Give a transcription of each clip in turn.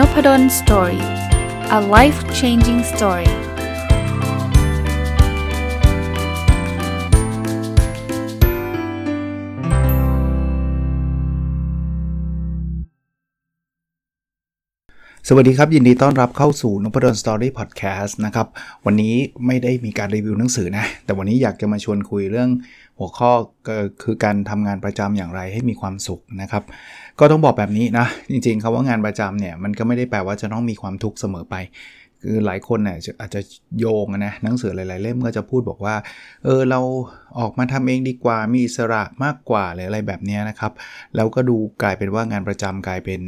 Nopadol Story a life changing story สวัสดีครับ ยินดีต้อนรับเข้าสู่นพดล Story พอดแคสต์นะครับ วันนี้ไม่ได้มีการรีวิวหนังสือนะ แต่วันนี้อยากจะมาชวนคุยเรื่องหัวข้อคือการทำงานประจำอย่างไรให้มีความสุขนะครับ ก็ต้องบอกแบบนี้นะ จริงๆคาว่างานประจำเนี่ยมันก็ไม่ได้แปลว่าจะต้องมีความทุกข์เสมอไป คือหลายคนเนี่ยอาจจะโยงนะหนังสือหลายๆเล่มก็จะพูดบอกว่าเออเราออกมาทำเองดีกว่ามีอิสระมากกว่าหรืออะไรแบบนี้นะครับแล้วก็ดูกลายเป็นว่างานประจำกลายเป็น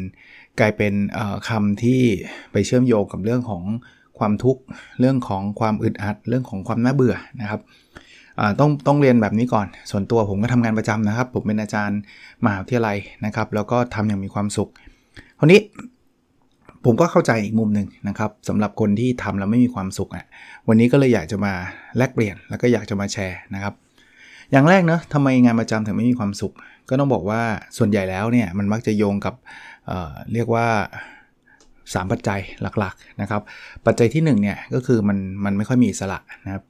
กลายเป็นคำที่ไปเชื่อมโยงกับเรื่องของความทุกข์เรื่องของความอึดอัด เรื่องของความน่าเบื่อนะครับ ต้องต้องเรียนแบบนี้ก่อน ส่วนตัวผมก็ทำงานประจำนะครับ ผมเป็นอาจารย์มหาวิทยาลัยนะครับ แล้วก็ทำอย่างมีความสุขคราวนี้ผมก็เข้าใจอีกมุมหนึ่งนะครับสำหรับคนที่ทำแล้วไม่มีความสุขอะวันนี้ก็เลยอยากจะมาแลกเปลี่ยนแล้วก็อยากจะมาแชร์นะครับ อย่างแรกเนะทำไมงานประจำถึงไม่มีความสุข ก็ต้องบอกว่าส่วนใหญ่แล้วเนี่ยมันมักจะโยงกับเเรียกว่า 3 ปัจจัยหลักๆนะครับ ปัจจัยที่1เนี่ยก็คือมันมันไม่ค่อยมีอิสระนะครับ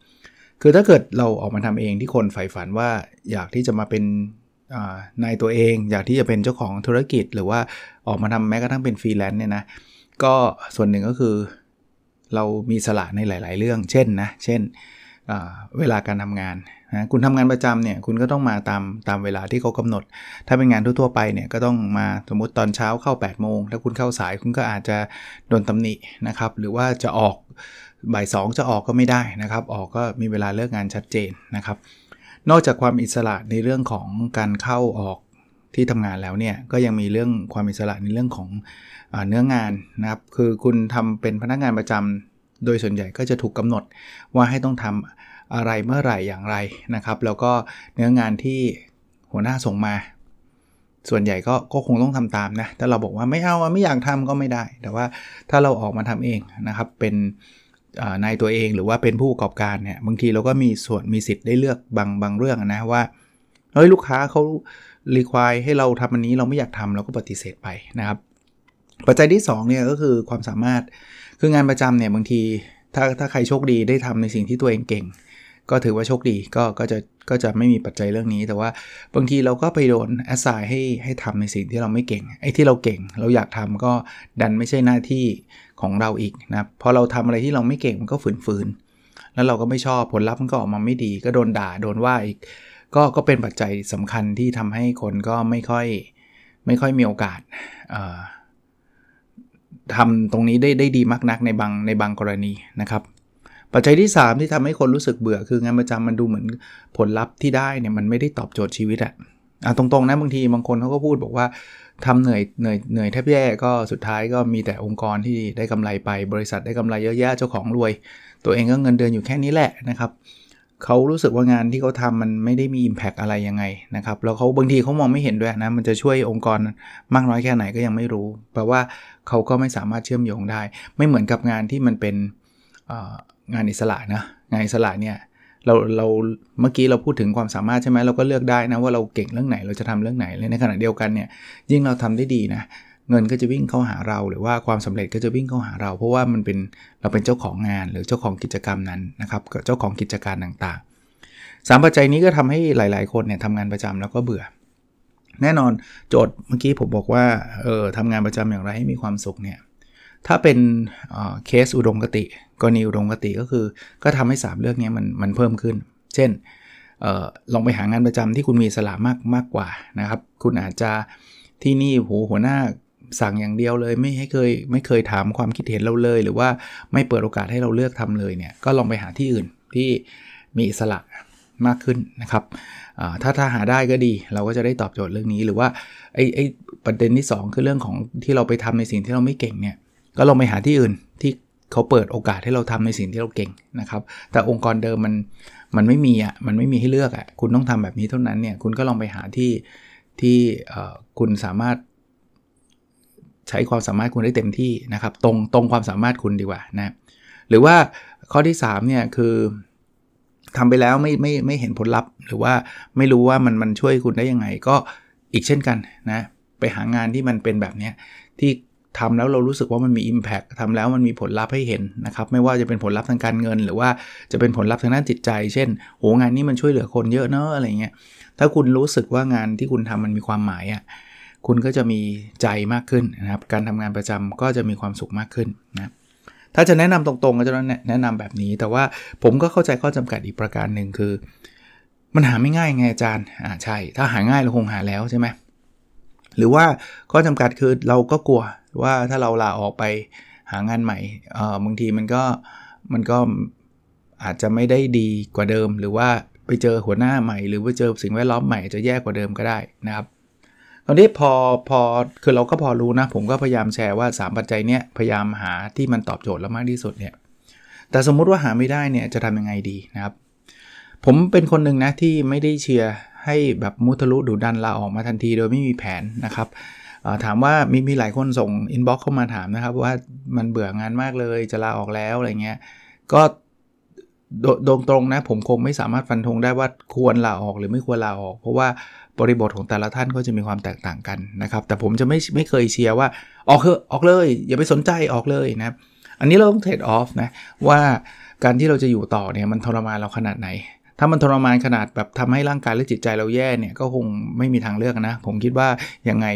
คือถ้าเกิดเราออกมาทำเองที่คนใฝ่ฝันว่าอยากที่จะมาเป็นนายตัวเอง อยากที่จะเป็นเจ้าของธุรกิจ หรือว่าออกมาทำแม้กระทั่งเป็นฟรีแลนซ์เนี่ยนะก็ส่วนหนึ่งก็คือเรามีอิสระในหลาย ๆ เรื่อง เช่นนะ เช่นเวลาการทำงานนะคุณทำงานประจำเนี่ยคุณก็ต้องมาตามตามเวลาที่เขากำหนด ถ้าเป็นงานทั่ว ๆ ไปเนี่ยก็ต้องมาสมมติตอนเช้าเข้า8โมงถ้าคุณเข้าสายคุณก็อาจจะโดนตำหนินะครับ หรือว่าจะออก บ่ายสองจะออกก็ไม่ได้นะครับ ออกก็มีเวลาเลิกงานชัดเจนนะครับ นอกจากความอิสระในเรื่องของการเข้าออกที่ทำงานแล้วเนี่ยก็ยังมีเรื่องความอิสระในเรื่องของเนื้องานนะครับ คือคุณทำเป็นพนักงานประจำโดยส่วนใหญ่ก็จะถูกกำหนดว่าให้ต้องทำอะไรเมื่อไหร่อย่างไรนะครับ แล้วก็เนื้องานที่หัวหน้าส่งมา ส่วนใหญ่ก็ก็คงต้องทำตามนะถ้าเราบอกว่าไม่เอาไม่อยากทำก็ไม่ได้ แต่ว่าถ้าเราออกมาทำเองนะครับเป็น นายตัวเองหรือว่าเป็นผู้ประกอบการเนี่ยบางทีเราก็มีส่วนมีสิทธิ์ได้เลือกบางบางเรื่องนะว่าเฮ้ยลูกค้าเขารีควายให้เราทำอันนี้เราไม่อยากทำเราก็ปฏิเสธไปนะครับ ปัจจัยที่2เนี่ยก็คือความสามารถคืองานประจำเนี่ยบางทีถ้าถ้าใครโชคดีได้ทำในสิ่งที่ตัวเองเก่ง ก็ถือว่าโชคดีก็ก็จะก็จะไม่มีปัจจัยเรื่องนี้ แต่ว่าบางทีเราก็ไปโดนแอสไซน์ให้ให้ทำในสิ่งที่เราไม่เก่งไอ้ที่เราเก่ง เราอยากทำก็ดันไม่ใช่หน้าที่ของเราอีกนะพอเราทำอะไรที่เราไม่เก่งมันก็ฝืนๆแล้วเราก็ไม่ชอบผลลัพธ์มันก็ออกมาไม่ดี ก็โดนด่าโดนว่าอีกก็ก็เป็นปัจจัยสำคัญที่ทำให้คนก็ไม่ค่อยไม่ค่อยมีโอกาสทำตรงนี้ได้ได้ดีมากนักในบางในบางกรณีนะครับ ปัจจัยที่ 3 ที่ทำให้คนรู้สึกเบื่อคืองานประจำมันดูเหมือนผลลัพธ์ที่ได้เนี่ยมันไม่ได้ตอบโจทย์ชีวิตอะอะตรงๆนะบางทีบางคนเขาก็พูดบอกว่าทำเหนื่อยเหนื่อยเหนื่อยแทบแย่ก็สุดท้ายก็มีแต่องค์กรที่ได้กำไรไป บริษัทได้กำไรเยอะแยะเจ้าของรวย ตัวเองก็เงินเดือนอยู่แค่นี้แหละนะครับเขารู้สึกว่างานที่เขาทำมันไม่ได้มี Impact อะไรยังไงนะครับแล้วเขาบางทีเขามองไม่เห็นด้วยนะมันจะช่วยองค์กรมากน้อยแค่ไหนก็ยังไม่รู้แปลว่าเขาก็ไม่สามารถเชื่อมโยงได้ ไม่เหมือนกับงานที่มันเป็น งานอิสระนะงานอิสระเนี่ยเราเราเมื่อกี้เราพูดถึงความสามารถใช่ไหมเราก็เลือกได้นะว่าเราเก่งเรื่องไหนเราจะทำเรื่องไหนเลยในขณะเดียวกันเนี่ยยิ่งเราทำได้ดีนะเงินก็จะวิ่งเข้าหาเราหรือว่าความสำเร็จก็จะวิ่งเข้าหาเรา เพราะว่ามันเป็นเราเป็นเจ้าของงานหรือเจ้าของกิจกรรมนั้นนะครับเจ้าของกิจการต่างๆสามปัจจัยนี้ก็ทำให้หลาย ๆ คนเนี่ยทำงานประจำแล้วก็เบื่อ แน่นอนโจทย์เมื่อกี้ผมบอกว่าเออทำงานประจำอย่างไรให้มีความสุขเนี่ย ถ้าเป็นเคสอุดมกติกรณีอุดมกติก็คือ ก็ทำให้ 3 เรื่องนี้มันมันเพิ่มขึ้น เช่นออลองไปหางานประจำที่คุณมีสละมากมากกว่านะครับ คุณอาจจะที่นี่โหหัวหน้าสั่งอย่างเดียวเลยไม่ให้เคยไม่เคยถามความคิดเห็นเราเลย หรือว่าไม่เปิดโอกาสให้เราเลือกทำเลยเนี่ยก็ลองไปหาที่อื่นที่มีอิสระมากขึ้นนะครับถ้าถ้าหาได้ก็ดีเราก็จะได้ตอบโจทย์เรื่องนี้หรือว่าไอ้ไอ้ประเด็นที่ 2 คือเรื่องของที่เราไปทำในสิ่งที่เราไม่เก่งเนี่ย ก็ลองไปหาที่อื่นที่เขาเปิดโอกาสให้เราทำในสิ่งที่เราเก่งนะครับ แต่องค์กรเดิมมันมันไม่มีอะมันไม่มีให้เลือกอะคุณต้องทำแบบนี้เท่านั้นเนี่ยคุณก็ลองไปหาที่ที่คุณสามารถใช้ความสามารถคุณได้เต็มที่นะครับ ตรงตรงความสามารถคุณดีกว่านะหรือว่าข้อที่3เนี่ยคือทำไปแล้วไม่ไม่ไม่เห็นผลลัพธ์ หรือว่าไม่รู้ว่ามันมันช่วยคุณได้ยังไง ก็อีกเช่นกันนะไปหางานที่มันเป็นแบบนี้ที่ ทำแล้วเรารู้สึกว่ามันมี Impact ทำแล้วมันมีผลลัพธ์ให้เห็นนะครับ ไม่ว่าจะเป็นผลลัพธ์ทางการเงิน หรือว่าจะเป็นผลลัพธ์ทางด้านจิตใจ เช่นโหงานนี้มันช่วยเหลือคนเยอะเนอะอะไรเงี้ยถ้าคุณรู้สึกว่างานที่คุณทำมันมีความหมายอะ่ะคุณก็จะมีใจมากขึ้นนะครับ การทำงานประจำก็จะมีความสุขมากขึ้นนะถ้าจะแนะนำตรงๆก็จะแนะนำแบบนี้ แต่ว่าผมก็เข้าใจข้อจำกัดอีกประการหนึ่งคือ มันหาไม่ง่ายไงอาจารย์อ่าใช่ ถ้าหาง่ายเราคงหาแล้วใช่ไหม หรือว่าข้อจำกัดคือเราก็กลัวว่าถ้าเราลาออกไปหางานใหม่เออบางทีมันก็มันก็อาจจะไม่ได้ดีกว่าเดิม หรือว่าไปเจอหัวหน้าใหม่ หรือว่าเจอสิ่งแวดล้อมใหม่จะแย่กว่าเดิมก็ได้นะครับตอนนี้พอพอคือเราก็พอรู้นะ ผมก็พยายามแชร์ว่า 3 ปัจจัยเนี้ยพยายามหาที่มันตอบโจทย์แล้วมากที่สุดเนี่ยแต่สมมุติว่าหาไม่ได้เนี่ยจะทำยังไงดีนะครับ ผมเป็นคนหนึ่งนะที่ไม่ได้เชียร์ ให้แบบมุทะลุดูดันลาออกมาทันทีโดยไม่มีแผนนะครับถามว่ามีมีหลายคนส่งอินบ็อกซ์เข้ามาถามนะครับ ว่ามันเบื่องานมากเลยจะลาออกแล้วอะไรเงี้ยก็โดงตรงนะผมคงไม่สามารถฟันธงได้ว่าควรลาออกหรือไม่ควรลาออก เพราะว่าบริบทของแต่ละท่านก็จะมีความแตกต่างกันนะครับ แต่ผมจะไม่ไม่เคยเชียร์ว่าออกเถอะออกเลย อย่าไปสนใจออกเลยนะอันนี้เราต้องเทรดออฟนะว่าการที่เราจะอยู่ต่อเนี่ยมันทรมานเราขนาดไหน ถ้ามันทรมานขนาดแบบทำให้ร่างกายและจิตใจเราแย่เนี่ยก็คงไม่มีทางเลือกนะ ผมคิดว่ายังไง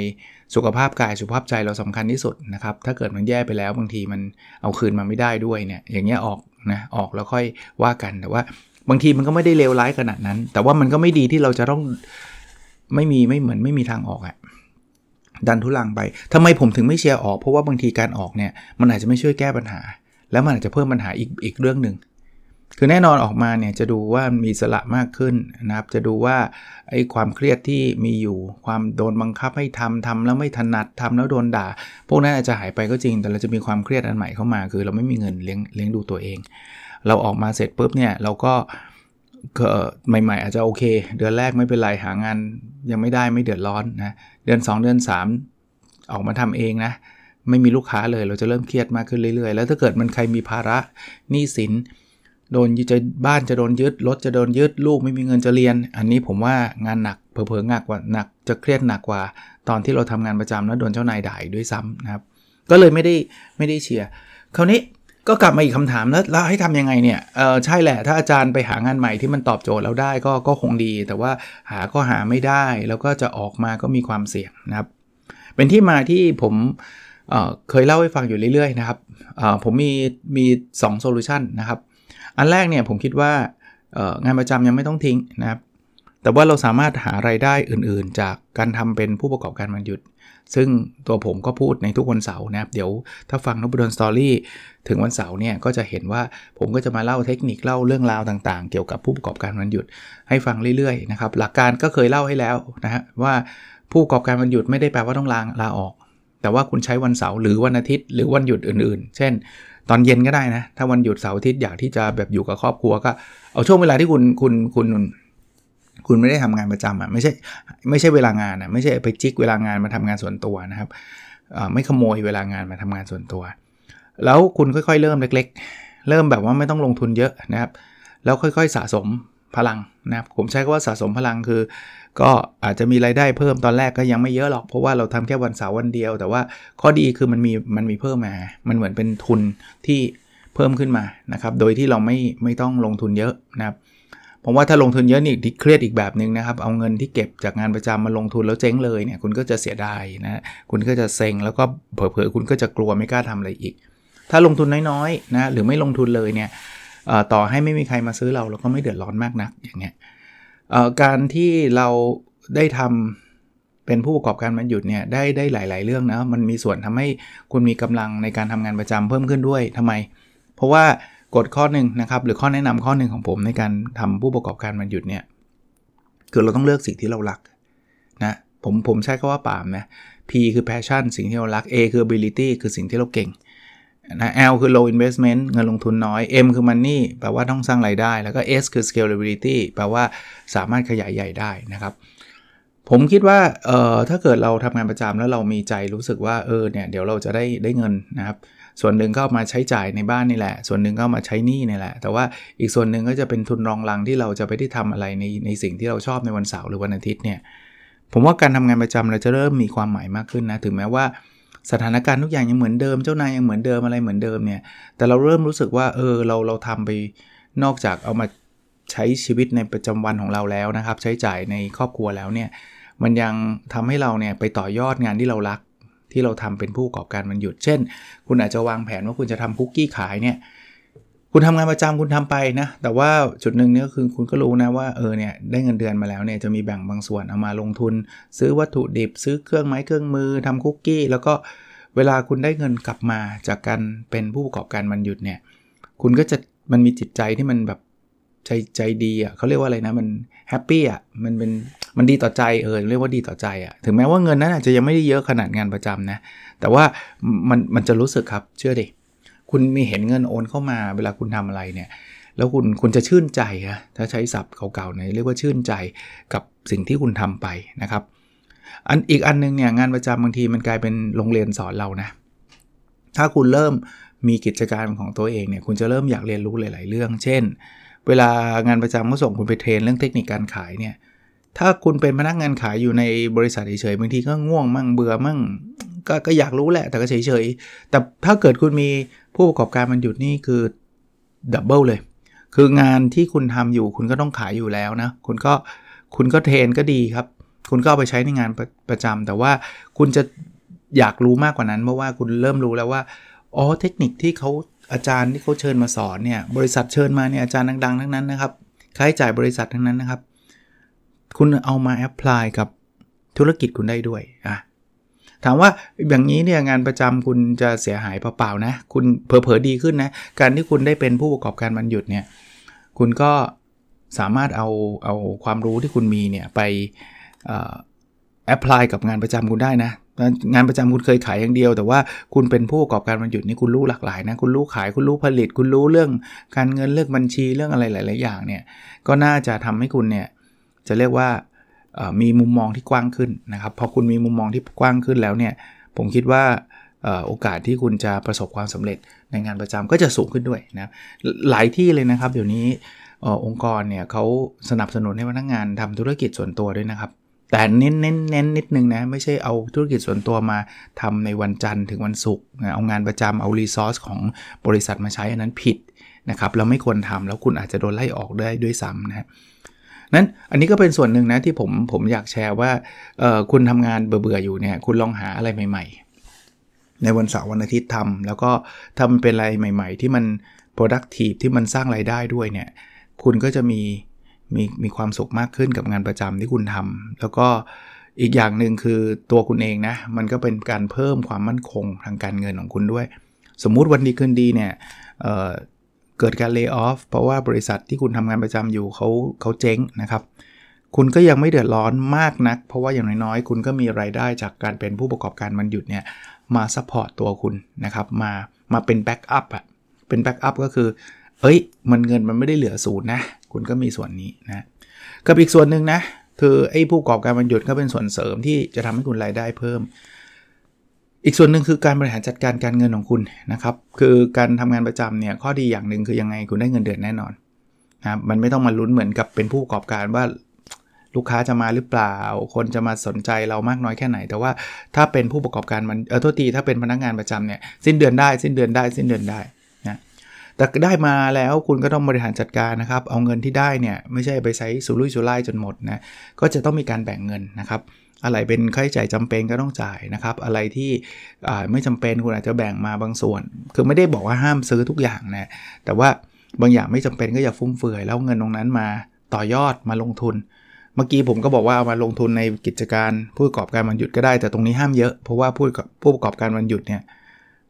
สุขภาพกายสุขภาพใจเราสำคัญที่สุดนะครับ ถ้าเกิดมันแย่ไปแล้วบางทีมันเอาคืนมาไม่ได้ด้วยเนี่ยอย่างเงี้ยออกนะออกแล้วค่อยว่ากันแต่ว่าบางทีมันก็ไม่ได้เลวร้ายขนาดนั้น แต่ว่ามันก็ไม่ดีที่เราจะต้องไม่มีไม่เหมือนไม่มีทางออกอะดันทุลังไปทำไมผมถึงไม่เชียร์ออก เพราะว่าบางทีการออกเนี่ยมันอาจจะไม่ช่วยแก้ปัญหา แล้วมันอาจจะเพิ่มปัญหาอีกอีกเรื่องหนึ่ง คือแน่นอนออกมาเนี่ยจะดูว่ามีสละมากขึ้นนะครับ จะดูว่าไอ้ความเครียดที่มีอยู่ความโดนบังคับให้ทำทำแล้วไม่ถนัดทำแล้วโดนด่า พวกนั้นอาจจะหายไปก็จริง แต่เราจะมีความเครียดอันใหม่เข้ามา คือเราไม่มีเงินเลี้ยงเลี้ยงดูตัวเอง เราออกมาเสร็จปุ๊บเนี่ยเราก็ใหม่ ๆ อาจจะโอเค เดือนแรกไม่เป็นไรหางานยังไม่ได้ไม่เดือดร้อนนะเดือน 2 เดือน 3 ออกมาทำเองนะไม่มีลูกค้าเลยเราจะเริ่มเครียดมากขึ้นเรื่อยๆ แล้วถ้าเกิดมันใครมีภาระหนี้สิน โดนจะบ้านจะโดนยึดรถจะโดนยึดลูกไม่มีเงินจะเรียน อันนี้ผมว่างานหนักเผลอๆหนักกว่าหนักจะเครียดหนักกว่า ตอนที่เราทำงานประจำแล้วโดนเจ้านายด่าด้วยซ้ำนะครับ ก็เลยไม่ได้ไม่ได้เชียร์คราวนี้ก็กลับมาอีกคำถามแล้วแล้วให้ทํำยังไงเนี่ยเออใช่แหละถ้าอาจารย์ไปหางานใหม่ที่มันตอบโจทย์เราได้ก็ก็คงดี แต่ว่าหาก็หาไม่ได้ แล้วก็จะออกมาก็มีความเสี่ยงนะครับ เป็นที่มาที่ผมเเคยเล่าให้ฟังอยู่เรื่อยๆนะครับผมมีมี2โซลูชันนะครับ อันแรกเนี่ยผมคิดว่างานประจำยังไม่ต้องทิ้งนะครับ แต่ว่าเราสามารถหาไรายได้อื่นๆ จากการทำเป็นผู้ประกอบการมันหยุด ซึ่งตัวผมก็พูดในทุกวันเสาร์นะครับ เดี๋ยวถ้าฟังนบดนสตอรี่ถึงวันเสาร์เนี่ยก็จะเห็นว่าผมก็จะมาเล่าเทคนิคเล่าเรื่องราวต่างๆ เกี่ยวกับผู้ประกอบการมันหยุดให้ฟังเรื่อยๆนะครับ หลักการก็เคยเล่าให้แล้วนะฮะว่าผู้ประกอบการมันหยุดไม่ได้แปลว่าต้องลาลาออก แต่ว่าคุณใช้วันเสาร์หรือวันอาทิตย์หรือวันหยุดอื่นๆ เช่น ตอนเย็นก็ได้นะ ถ้าวันหยุดเสาร์อาทิตย์อยากที่จะแบบอยู่กับครอบครัวก็ เอาช่วงเวลาที่คุณคุณคุณคุณไม่ได้ทำงานประจำอะไม่ใช่ไม่ใช่เวลางานอะไม่ใช่ไปจิกเวลางานมาทำงานส่วนตัวนะครับไม่ขโมยเวลางานมาทำงานส่วนตัว แล้วคุณค่อยๆ เริ่มเล็ก ๆ เริ่มแบบว่าไม่ต้องลงทุนเยอะนะครับ แล้วค่อยๆสะสม พลังนะครับผมใช้คำว่าสะสมพลังคือ ก็อาจจะมีรายได้เพิ่มตอนแรกก็ยังไม่เยอะหรอกเพราะว่าเราทำแค่วันเสาร์วันเดียว แต่ว่าข้อดีคือมันมีมันมีเพิ่มมา มันเหมือนเป็นทุนที่เพิ่มขึ้นมานะครับโดยที่เราไม่ไม่ต้องลงทุนเยอะนะครับผมว่าถ้าลงทุนเยอะนี่เครียดอีกแบบหนึ่งนะครับ เอาเงินที่เก็บจากงานประจำมาลงทุนแล้วเจ๊งเลยเนี่ยคุณก็จะเสียดายนะคุณก็จะเซ็งแล้วก็เผลอๆคุณก็จะกลัวไม่กล้าทำอะไรอีก ถ้าลงทุนน้อยๆนะหรือไม่ลงทุนเลยเนี่ย ต่อให้ไม่มีใครมาซื้อเราเราก็ไม่เดือดร้อนมากนักอย่างเงี้ยการที่เราได้ทำเป็นผู้ประกอบการมันหยุดเนี่ยได้ได้หลาย ๆ เรื่องนะมันมีส่วนทำให้คุณมีกำลังในการทำงานประจำเพิ่มขึ้นด้วยทำไม เพราะว่ากฎข้อหนึ่งนะครับหรือข้อแนะนำข้อหนึ่งของผมในการทำผู้ประกอบการมันหยุดเนี่ยคือเราต้องเลือกสิ่งที่เรารักนะผมผมใช้คาว่าปามนะ P คือ passion สิ่งที่เรารัก A คือ ability คือสิ่งที่เราเก่ง นะ L คือ low investment เงินลงทุนน้อย M คือ money แปลว่าต้องสร้างไรายได้ แล้วก็ S คือ scalability แปลว่าสามารถขยายใหญ่ได้นะครับ ผมคิดว่าเอ่อถ้าเกิดเราทำงานประจำแล้วเรามีใจรู้สึกว่าเออเนี่ยเดี๋ยวเราจะได้ได้เงินนะครับส่วนหนึ่งก็มาใช้จ่ายในบ้านนี่แหละ ส่วนหนึ่งก็มาใช้หนี้นี่แหละ แต่ว่าอีกส่วนหนึ่งก็จะเป็นทุนรองรังที่เราจะไปได้ทำอะไรในในสิ่งที่เราชอบในวันเสาร์หรือวันอาทิตย์เนี่ย ผมว่าการทำงานประจำเราจะเริ่มมีความหมายมากขึ้นนะ ถึงแม้ว่า สถานการณ์ทุกอย่างยังเหมือนเดิมเจ้านายยังเหมือนเดิมอะไรเหมือนเดิมเนี่ย แต่เราเริ่มรู้สึกว่าเออเราเราทำไปนอกจากเอามาใช้ชีวิตในประจำวันของเราแล้วนะครับ ใช้จ่ายในครอบครัวแล้วเนี่ยมันยังทำให้เราเนี่ยไปต่อยอดงานที่เรารัก ที่เราทำเป็นผู้ประกอบการมันหยุด เช่น คุณอาจจะวางแผนว่าคุณจะทำคุกกี้ขายเนี่ย คุณทำงานประจำคุณทำไปนะ แต่ว่าจุดหนึ่งเนี่ยคือคุณก็รู้นะว่าเออเนี่ยได้เงินเดือนมาแล้วเนี่ยจะมีแบ่งบางส่วนเอามาลงทุน ซื้อวัตถุดิบ ซื้อเครื่องไม้เครื่องมือทำคุกกี้ แล้วก็เวลาคุณได้เงินกลับมาจากการเป็นผู้ประกอบการมันหยุดเนี่ยคุณก็จะมันมีจิตใจที่มันแบบใจใจดีอะเขาเรียกว่าอะไรนะมันแฮปปี้อะมันเป็นมันดีต่อใจเออเรียกว่าดีต่อใจอะถึงแม้ว่าเงินนั้นอาจจะยังไม่ได้เยอะขนาดงานประจำนะ แต่ว่ามันมันจะรู้สึกครับเชื่อดิ คุณมีเห็นเงินโอนเข้ามา เวลาคุณทำอะไรเนี่ย แล้วคุณคุณจะชื่นใจอะถ้าใช้ศัพท์เก่าๆเนี่ยเรียกว่าชื่นใจกับสิ่งที่คุณทำไปนะครับ อันอีกอันนึงเนี่ยงานประจำบางทีมันกลายเป็นโรงเรียนสอนเรานะ ถ้าคุณเริ่มมีกิจการของตัวเองเนี่ยคุณจะเริ่มอยากเรียนรู้หลาย ๆ เรื่อง เช่น เวลางานประจำก็ส่งคุณไป train เรื่องเทคนิคการขายเนี่ย ถ้าคุณเป็นพนักงานขายอยู่ในบริษัทเฉยๆบางทีก็ง่วงมั่งเบื่อมั่งกก็อยากรู้แหละแต่ก็เฉยๆ แต่ถ้าเกิดคุณมีผู้ประกอบการวันหยุดนี่คือ double เลย คืองานที่คุณทำอยู่คุณก็ต้องขายอยู่แล้วนะ คุณก็คุณก็ train ก็ดีครับ คุณก็เอาไปใช้ในงานประประจำแต่ว่าคุณจะอยากรู้มากกว่านั้น เพราะว่าคุณเริ่มรู้แล้วว่าอ๋อเทคนิคที่เขาอาจารย์ที่เขาเชิญมาสอนเนี่ยบริษัทเชิญมาเนี่ยอาจารย์ดังๆทั้งนั้นนะครับค่าใช้จ่ายบริษัททั้งนั้นนะครับ คุณเอามาแอพพลายกับธุรกิจคุณได้ด้วยอะถามว่าอย่างนี้เนี่ยงานประจำคุณจะเสียหายเปล่าๆนะ คุณเผลอๆดีขึ้นนะ การที่คุณได้เป็นผู้ประกอบการมันหยุดเนี่ย คุณก็สามารถเอาเอาความรู้ที่คุณมีเนี่ยไปแอพพลายกับงานประจำคุณได้นะ งานประจำคุณเคยขายอย่างเดียว แต่ว่าคุณเป็นผู้ประกอบการมันหยุดนี่คุณรู้หลากหลายนะ คุณรู้ขายคุณรู้ผลิต คุณรู้เรื่องการเงินเรื่องบัญชีเรื่องอะไรหลาย ๆ อย่างเนี่ย ก็น่าจะทำให้คุณเนี่ย จะเรียกว่ามีมุมมองที่กว้างขึ้นนะครับพอคุณมีมุมมองที่กว้างขึ้นแล้วเนี่ยผมคิดว่าโอกาสที่คุณจะประสบความสำเร็จในงานประจำก็จะสูงขึ้นด้วยนะหลายที่เลยนะครับ เดี๋ยวนี้องค์กรเนี่ยเขาสนับสนุนให้พนักงงานทำธุรกิจส่วนตัวด้วยนะครับ แต่เน้นเน้นเน้นนิดนึงนะไม่ใช่เอาธุรกิจส่วนตัวมาทำในวันจันทร์ถึงวันศุกร์เอางานประจำเอารีซอสของบริษัทมาใช้อันนั้นผิดนะครับแล้วไม่ควรทำแล้วคุณอาจจะโดนไล่ออกได้ด้วยซ้ำนะ นั้นอันนี้ก็เป็นส่วนหนึ่งนะที่ผมผมอยากแชร์ว่าคุณทำงานเบื่อๆอยู่เนี่ยคุณลองหาอะไรใหม่ ๆ ในวันเสาร์วันอาทิตย์ทำแล้วก็ทำเป็นอะไรใหม่ ๆ ที่มัน productive ที่มันสร้างไรายได้ด้วยเนี่ยคุณก็จะมีมีมีความสุขมากขึ้นกับงานประจำที่คุณทำแล้วก็อีกอย่างหนึ่งคือตัวคุณเองนะ มันก็เป็นการเพิ่มความมั่นคงทางการเงินของคุณด้วย สมมุติวันดีคืนดีเนี่ย เกิดการเลิกออฟเพราะว่าบริษัทที่คุณทำงานประจำอยู่เขาเขาเจ๊งนะครับ คุณก็ยังไม่เดือดร้อนมากนัก เพราะว่าอย่างน้อยๆ คุณก็มีไรายได้จากการเป็นผู้ประกอบการมันหยุดเนี่ยมา support ตัวคุณนะครับมามาเป็น backup อะเป็น backup ก็คือ เอ้ย มันเงินมันไม่ได้เหลือศูนย์นะ คุณก็มีส่วนนี้นะกับอีกส่วนหนึ่งนะ คือไอ้ผู้ประกอบการวันหยุดก็เป็นส่วนเสริมที่จะทำให้คุณรายได้เพิ่ม อีกส่วนหนึ่งคือการบริหารจัดการการเงินของคุณนะครับ คือการทำงานประจำเนี่ยข้อดีอย่างหนึ่งคือยังไงคุณได้เงินเดือนแน่นอนนะมันไม่ต้องมาลุ้นเหมือนกับเป็นผู้ประกอบการว่าลูกค้าจะมาหรือเปล่า คนจะมาสนใจเรามากน้อยแค่ไหน แต่ว่าถ้าเป็นผู้ประกอบการมันเออโทษทีถ้าเป็นพนักงานประจำเนี่ยสิ้นเดือนได้สิ้นเดือนได้สิ้นเดือนได้นะแต่ได้มาแล้วคุณก็ต้องบริหารจัดการนะครับ เอาเงินที่ได้เนี่ยไม่ใช่ไปใช้สุรุ่ยสุร่ายจนหมดนะก็จะต้องมีการแบ่งเงินนะครับ อะไรเป็นค่าใช้จ่ายจำเป็นก็ต้องจ่ายนะครับ อะไรที่ไม่จำเป็นคุณอาจจะแบ่งมาบางส่วน คือไม่ได้บอกว่าห้ามซื้อทุกอย่างนะแต่ว่าบางอย่างไม่จำเป็นก็อย่าฟุ่มเฟือยแล้วเงินตรงนั้นมาต่อยอดมาลงทุน เมื่อกี้ผมก็บอกว่าเอามาลงทุนในกิจการผู้ประกอบการวันหยุดก็ได้ แต่ตรงนี้ห้ามเยอะเพราะว่าผู้ผู้ประกอบการวันหยุดเนี่ย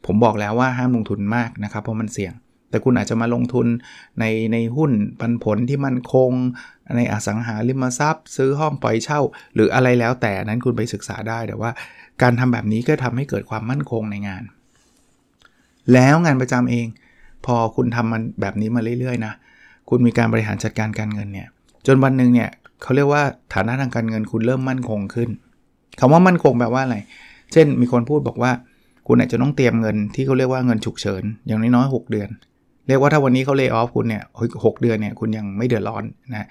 ผมบอกแล้วว่าห้ามลงทุนมากนะครับเพราะมันเสี่ยง แต่คุณอาจจะมาลงทุนในในหุ้นปันผลที่มันคง ในอสังหาริมทรัพย์ ซื้อห้องปล่อยเช่า หรืออะไรแล้วแต่นั้นคุณไปศึกษาได้แต่ว่า การทำแบบนี้ก็ทำให้เกิดความมั่นคงในงาน แล้วงานประจำเอง พอคุณทำมันแบบนี้มาเรื่อยๆนะคุณมีการบริหารจัดการการเงินเนี่ยจนวันหนึ่งเนี่ยเขาเรียกว่าฐานะทางการเงินคุณเริ่มมั่นคงขึ้นคำว่ามั่นคงแปลว่าอะไร เช่นมีคนพูดบอกว่า คุณอาจจะต้องเตรียมเงินที่เขาเรียกว่าเงินฉุกเฉินอย่างน้อยๆ6เดือน เรียกว่าถ้าวันนี้เขาเลิกออฟคุณเนี่ยหกเดือนเนี่ยคุณยังไม่เดือดร้อนนะ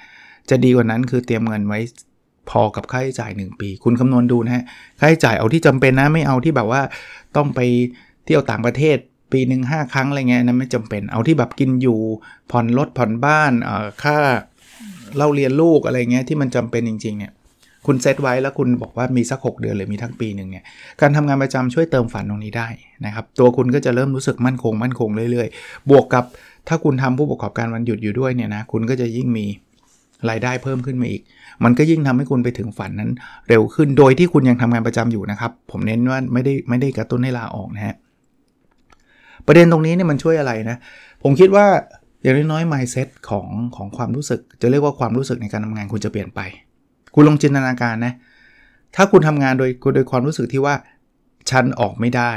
จะดีกว่านั้นคือเตรียมเงินไว้พอกับค่าใช้จ่าย 1 ปี คุณคำนวณดูนะฮะค่าใช้จ่ายเอาที่จำเป็นนะไม่เอาที่แบบว่าต้องไปเที่ยวต่างประเทศปีหนึ่งห้าครั้งอะไรเงี้ยนั้นไม่จำเป็นเอาที่แบบกินอยู่ผ่อนรถผ่อนบ้านเอ่อค่าเล่าเรียนลูกอะไรเงี้ยที่มันจำเป็นจริงๆเนี่ย คุณเซตไว้แล้วคุณบอกว่ามีสัก 6 เดือนหรือมีทั้งปีหนึ่งเนี่ยการทำงานประจำช่วยเติมฝันตรงนี้ได้นะครับตัวคุณก็จะเริ่มรู้สึกมั่นคงมั่นคงเรื่อยๆ บวกกับถ้าคุณทำผู้ประกอบการวันหยุดอยู่ด้วยเนี่ยนะคุณก็จะยิ่งมีรายได้เพิ่มขึ้นมาอีก มันก็ยิ่งทำให้คุณไปถึงฝันนั้น เร็วขึ้นโดยที่คุณยังทำงานประจำอยู่นะครับ ผมเน้นว่าไม่ได้ไม่ได้กระตุ้นให้ลาออกนะฮะประเด็นตรงนี้เนี่ยมันช่วยอะไรนะ ผมคิดว่าอย่างน้อยๆ mindset ของของความรู้สึก จะเรียกว่าความรู้สึกในการทำงานคุณจะเปลี่ยนไป คุณลองจินตนาการนะ ถ้าคุณทำงานโดยโดยความรู้สึกที่ว่าฉันออกไม่ได้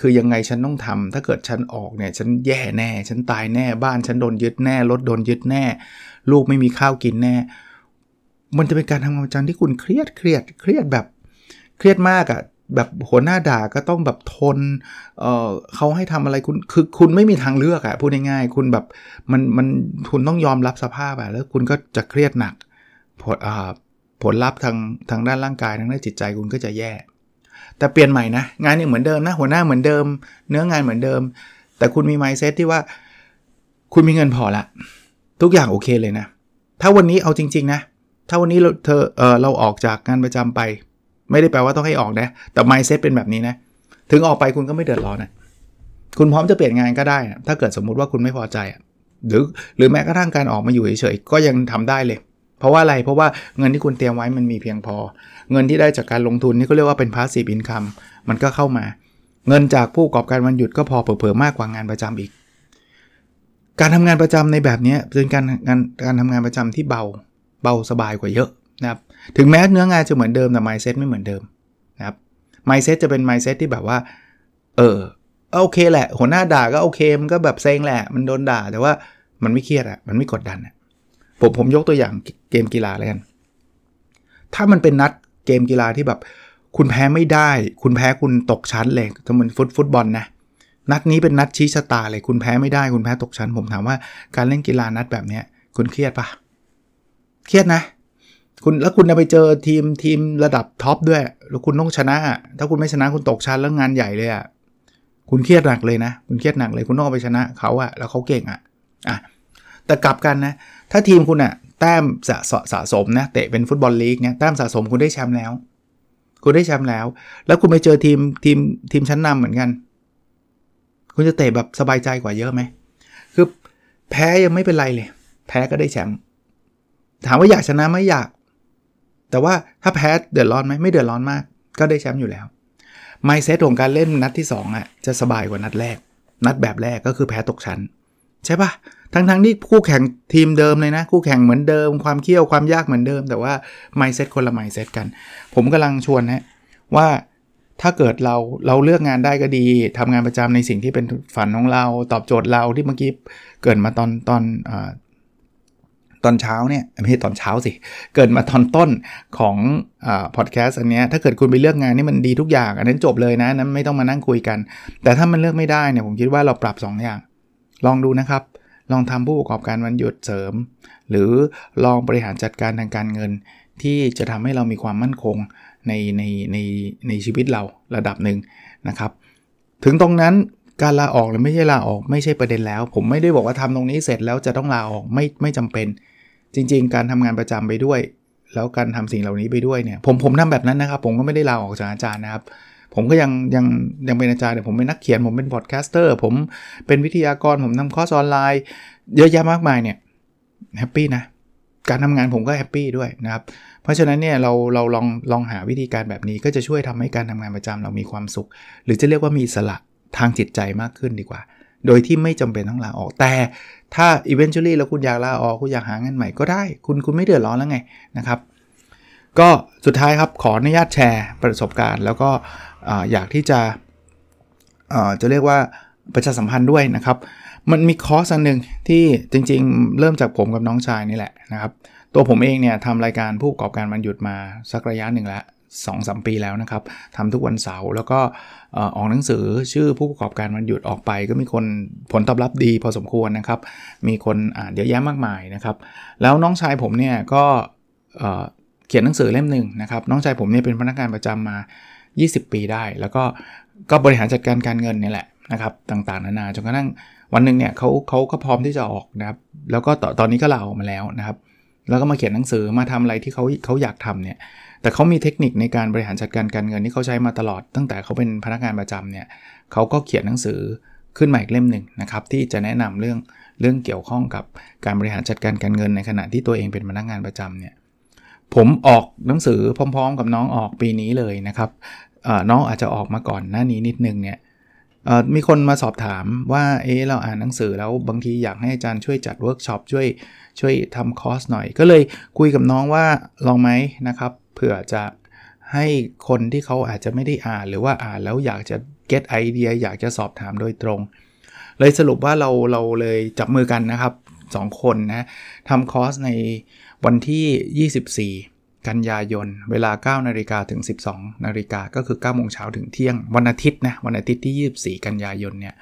คือยังไงฉันต้องทำถ้าเกิดฉันออกเนี่ยฉันแย่แน่ ฉันตายแน่บ้าน ฉันโดนยึดแน่รถโดนยึดแน่ ลูกไม่มีข้าวกินแน่ มันจะเป็นการทำงานประจำที่คุณเครียดเครียดเครียดแบบเครียดมากอะ่ะแบบหัวหน้าด่าก็ต้องแบบทนเเขาให้ทำอะไรคุณคือคุณไม่มีทางเลือกอะพูดง่ายๆคุณแบบมันมันคุณต้องยอมรับสภาพอะแล้วคุณก็จะเครียดหนักผลอ่า ผลลัพธ์ทางทางด้านร่างกายทางด้านจิตใจคุณก็จะแย่ แต่เปลี่ยนใหม่นะ งานยังเหมือนเดิมนะหัวหน้าเหมือนเดิม เนื้องานเหมือนเดิม แต่คุณมีไมซ์เซตที่ว่า คุณมีเงินพอละ ทุกอย่างโอเคเลยนะ ถ้าวันนี้เอาจริง ๆ นะ ถ้าวันนี้เราเธอเออเราออกจากงานประจำไป ไม่ได้แปลว่าต้องให้ออกนะ แต่ mindset เป็นแบบนี้นะ ถึงออกไปคุณก็ไม่เดือดร้อนนะคุณพร้อมจะเปลี่ยนงานก็ได้นะถ้าเกิดสมมุติว่าคุณไม่พอใจหรือหรือแม้กระทั่งการออกมาอยู่เฉยๆก็ยังทำได้เลย เพราะว่าอะไรเพราะว่าเงินที่คุณเตรียมไว้มันมีเพียงพอ เงินที่ได้จากการลงทุนนี่ก็เรียกว่าเป็น passive income มันก็เข้ามา เงินจากผู้ประกอบการวันหยุดก็พอเผลอๆมากกว่างานประจำอีก การทำงานประจำในแบบนี้เป็นการงานการทำงานประจำที่เบาเบาสบายกว่าเยอะนะครับถึงแม้เนื้องานจะเหมือนเดิมแต่ mindset ไม่เหมือนเดิมนะครับ mindset จะเป็น mindset ที่แบบว่า เออโอเคแหละ หัวหน้าด่าก็โอเค มันก็แบบเซ็งแหละ มันโดนด่า แต่ว่ามันไม่เครียดอะมันไม่กดดันอะผมผมยกตัวอย่าง เกมกีฬาเลยกัน ถ้ามันเป็นนัดเกมกีฬาที่แบบ คุณแพ้ไม่ได้ คุณแพ้คุณตกชั้นเลยถ้ามันฟุตฟุตบอลนะนัดนี้เป็นนัดชี้ชะตาเลย คุณแพ้ไม่ได้คุณแพ้ตกชั้น ผมถามว่าการเล่นกีฬานัดแบบเนี้ย คุณเครียดปะเครียดนะ คุณแล้วคุณจะไปเจอทีมทีมระดับท็อปด้วย แล้วคุณต้องชนะ ถ้าคุณไม่ชนะคุณตกชั้นแล้วงานใหญ่เลยอะ่ะคุณเครียดหนักเลยนะ คุณเครียดหนักเลย คุณต้องไปชนะเขาอะแล้วเขาเก่งอะอะแต่กลับกันนะ ถ้าทีมคุณอะ แต้มสะสสะสมนะเตะเป็นฟุตบอลลีกเนี่ยแต้มสะสมคุณได้แชมป์แล้ว คุณได้แชมป์แล้ว แล้วคุณไปเจอทีมทีมทีมชั้นนำเหมือนกัน คุณจะเตะแบบสบายใจกว่าเยอะไหมคือแพ้ยังไม่เป็นไรเลย แพ้ก็ได้แชมป์ถามว่าอยากชนะไม่อยาก แต่ว่าถ้าแพ้เดือดร้อนไหมไม่เดือดร้อนมาก ก็ได้แชมป์อยู่แล้วไมเซตของการเล่นนัดที่2อะจะสบายกว่านัดแรก นัดแบบแรกก็คือแพ้ตกชั้น ใช่ปะทั้งทั้งที่คู่แข่งทีมเดิมเลยนะ คู่แข่งเหมือนเดิม ความเคี่ยวความยากเหมือนเดิม แต่ว่าไมเซ็ตคนละไมเซ็ตกัน ผมกำลังชวนนะว่าถ้าเกิดเราเราเลือกงานได้ก็ดีทำงานประจำในสิ่งที่เป็นฝันของเรา ตอบโจทย์เราที่เมื่อกี้เกิดมาตอนตอนตอนเช้าเนี่ยไม่ใช่ตอนเช้าสิ เกิดมาตอนต้นของพอดแคสต์อันนี้ถ้าเกิดคุณไปเลือกงานนี่มันดีทุกอย่าง อันนั้นจบเลยนะนั้นไม่ต้องมานั่งคุยกัน แต่ถ้ามันเลือกไม่ได้เนี่ยผมคิดว่าเราปรับ 2 อย่าง ลองดูนะครับ ลองทำผู้ประกอบการวันหยุดเสริม หรือลองบริหารจัดการทางการเงิน ที่จะทำให้เรามีความมั่นคงในในในในชีวิตเราระดับหนึ่งนะครับ ถึงตรงนั้นการลาออกหรือไม่ใช่ลาออกไม่ใช่ประเด็นแล้ว ผมไม่ได้บอกว่าทำตรงนี้เสร็จแล้วจะต้องลาออกไม่ไม่จำเป็น จริง ๆ การทำงานประจำไปด้วย แล้วการทำสิ่งเหล่านี้ไปด้วยเนี่ยผมผมทำแบบนั้นนะครับ ผมก็ไม่ได้ลาออกจากอาจารย์นะครับ ผมก็ยังยังยังเป็นอาจารย์แต่ผมเป็นนักเขียน ผมเป็น podcaster ผมเป็นวิทยากร ผมทำคอร์สออนไลน์ เยอะแยะมากมายเนี่ย happy นะ การทำงานผมก็ happy ด้วยนะครับ เพราะฉะนั้นเนี่ยเราเราลองลองหาวิธีการแบบนี้ก็จะช่วยทำให้การทำงานประจำเรามีความสุข หรือจะเรียกว่ามีอิสระทางจิตใจมากขึ้นดีกว่า โดยที่ไม่จำเป็นต้องลาออกแต่ถ้า eventually แล้วคุณอยากลาออกคุณอยากหางานใหม่ก็ได้ คุณคุณไม่เดือดร้อนแล้วไงนะครับ ก็สุดท้ายครับขออนุญาตแชร์ประสบการณ์ แล้วก็อยากที่จะจะเรียกว่าประชาสัมพันธ์ด้วยนะครับ มันมีคอร์สอันหนึ่งที่จริงๆ เริ่มจากผมกับน้องชายนี่แหละนะครับ ตัวผมเองเนี่ยทำรายการผู้ประกอบการวันหยุดมาสักระยะหนึ่งแล้วสองสมปีแล้วนะครับทำทุกวันเสาร์แล้วก็ออกหนังสือชื่อผู้ประกอบการวันหยุดออกไป ก็มีคนผลตอบรับดีพอสมควรนะครับ มีคนอ่านเยอะแยะมากมายนะครับ แล้วน้องชายผมเนี่ยก็ ขียนหนังสือเล่มหนึ่งนะครับน้องชายผมเนี่ยเป็นพนักงานประจำมา 20 ปีได้ แล้วก็ก็บริหารจัดการการเงินนี่แหละนะครับต่างๆนานาจนกระทั่งวันหนึ่งเนี่ยเขาเขาก็พร้อมที่จะออกนะครับแล้วก็ตตอนนี้ก็ลาออกมาแล้วนะครับ แล้วก็มาเขียนหนังสือมาทำอะไรที่เขาเขาอยากทำเนี่ยแต่เขามีเทคนิคในการบริหารจัดการการเงินที่เขาใช้มาตลอด ตั้งแต่เขาเป็นพนักงานประจำเนี่ยเขาก็เขียนหนังสือขึ้นมาอีกเล่มหนึ่งนะครับที่จะแนะนำเรื่องเรื่องเกี่ยวข้องกับการบริหารจัดการการเงินในขณะที่ตัวเองเป็นพนักงานประจำเนี่ย ผมออกหนังสือพร้อม ๆ กับน้องออกปีนี้เลยนะครับน้องอาจจะออกมาก่อนหน้านี้นิดนึงเนี่ยมีคนมาสอบถามว่าเออเราอ่านหนังสือแล้วบางทีอยากให้อาจารย์ช่วยจัดเวิร์กช็อปช่วยช่วยทำคอร์สหน่อย ก็เลยคุยกับน้องว่าลองไหมนะครับเผื่อจะให้คนที่เขาอาจจะไม่ได้อ่านหรือว่าอ่านแล้วอยากจะ get ไอเดียอยากจะสอบถามโดยตรง เลยสรุปว่าเราเราเลยจับมือกันนะครับ 2 คนนะทำคอร์สในวันที่ 24 กันยายน เวลา 9 นาฬิกาถึง 12 นาฬิกาก็คือ 9 โมงเช้าถึงเที่ยง วันอาทิตย์นะ วันอาทิตย์ที่ 24 กันยายนเนี่ย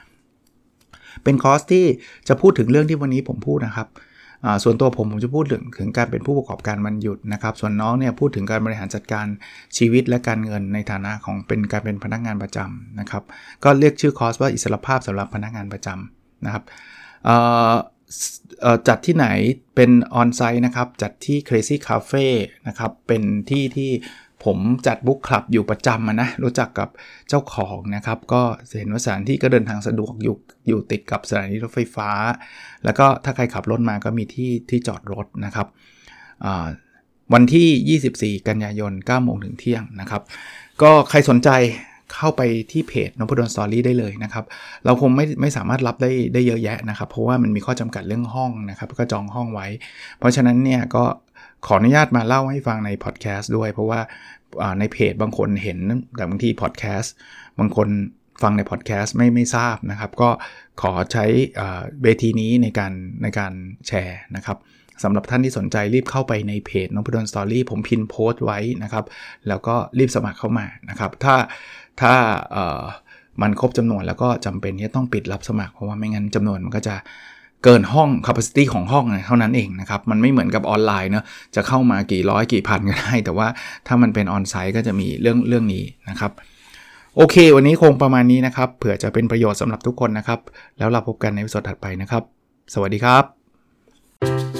เป็นคอร์สที่จะพูดถึงเรื่องที่วันนี้ผมพูดนะครับส่วนตัวผมผมจะพูดถึงถึงการเป็นผู้ประกอบการมันหยุดนะครับ ส่วนน้องเนี่ยพูดถึงการบริหารจัดการชีวิตและการเงินในฐานะของเป็นการเป็นพนักงานประจำนะครับ ก็เรียกชื่อคอร์สว่าอิสรภาพสำหรับพนักงานประจำนะครับ จัดที่ไหนเป็นออนไซต์นะครับ จัดที่ Crazy Cafe นะครับ เป็นที่ที่ผมจัดบุ๊กคลับอยู่ประจำนะ รู้จักกับเจ้าของนะครับ ก็เห็นว่าสถานที่ก็เดินทางสะดวกอยู่อยู่ติดกับสถานีรถไฟฟ้า แล้วก็ถ้าใครขับรถมาก็มีที่ที่จอดรถนะครับ วันที่ 24 กันยายน9โมงถึงเที่ยงนะครับ ก็ใครสนใจ เข้าไปที่เพจนพดล Story ได้เลยนะครับ เราคงไม่ไม่สามารถรับได้ได้เยอะแยะนะครับ เพราะว่ามันมีข้อจำกัดเรื่องห้องนะครับ ก็จองห้องไว้ เพราะฉะนั้นเนี่ยก็ขออนุญาตมาเล่าให้ฟังในพอดแคสต์ด้วย เพราะว่าในเพจบางคนเห็นแต่บางทีพอดแคสต์บางคนฟังในพอดแคสต์ไม่ไม่ทราบนะครับ ก็ขอใช้เวทีนี้ในการในการแชร์นะครับสำหรับท่านที่สนใจรีบเข้าไปในเพจนพดลสตอรี่ผมพินโพสต์ไว้นะครับ แล้วก็รีบสมัครเข้ามานะครับ ถ้า ถ้ามันครบจำนวนแล้วก็จำเป็นที่ต้องปิดรับสมัคร เพราะว่าไม่งั้นจำนวนมันก็จะเกินห้อง capacity ของห้องเท่านั้นเองนะครับ มันไม่เหมือนกับออนไลน์เนะจะเข้ามากี่ร้อยกี่พันก็ได้ แต่ว่าถ้ามันเป็นออนไซต์ก็จะมีเรื่องเรื่องนี้นะครับ โอเค วันนี้คงประมาณนี้นะครับ เผื่อจะเป็นประโยชน์สำหรับทุกคนนะครับ แล้วเราพบกันในวิดีโอถัดไปนะครับ สวัสดีครับ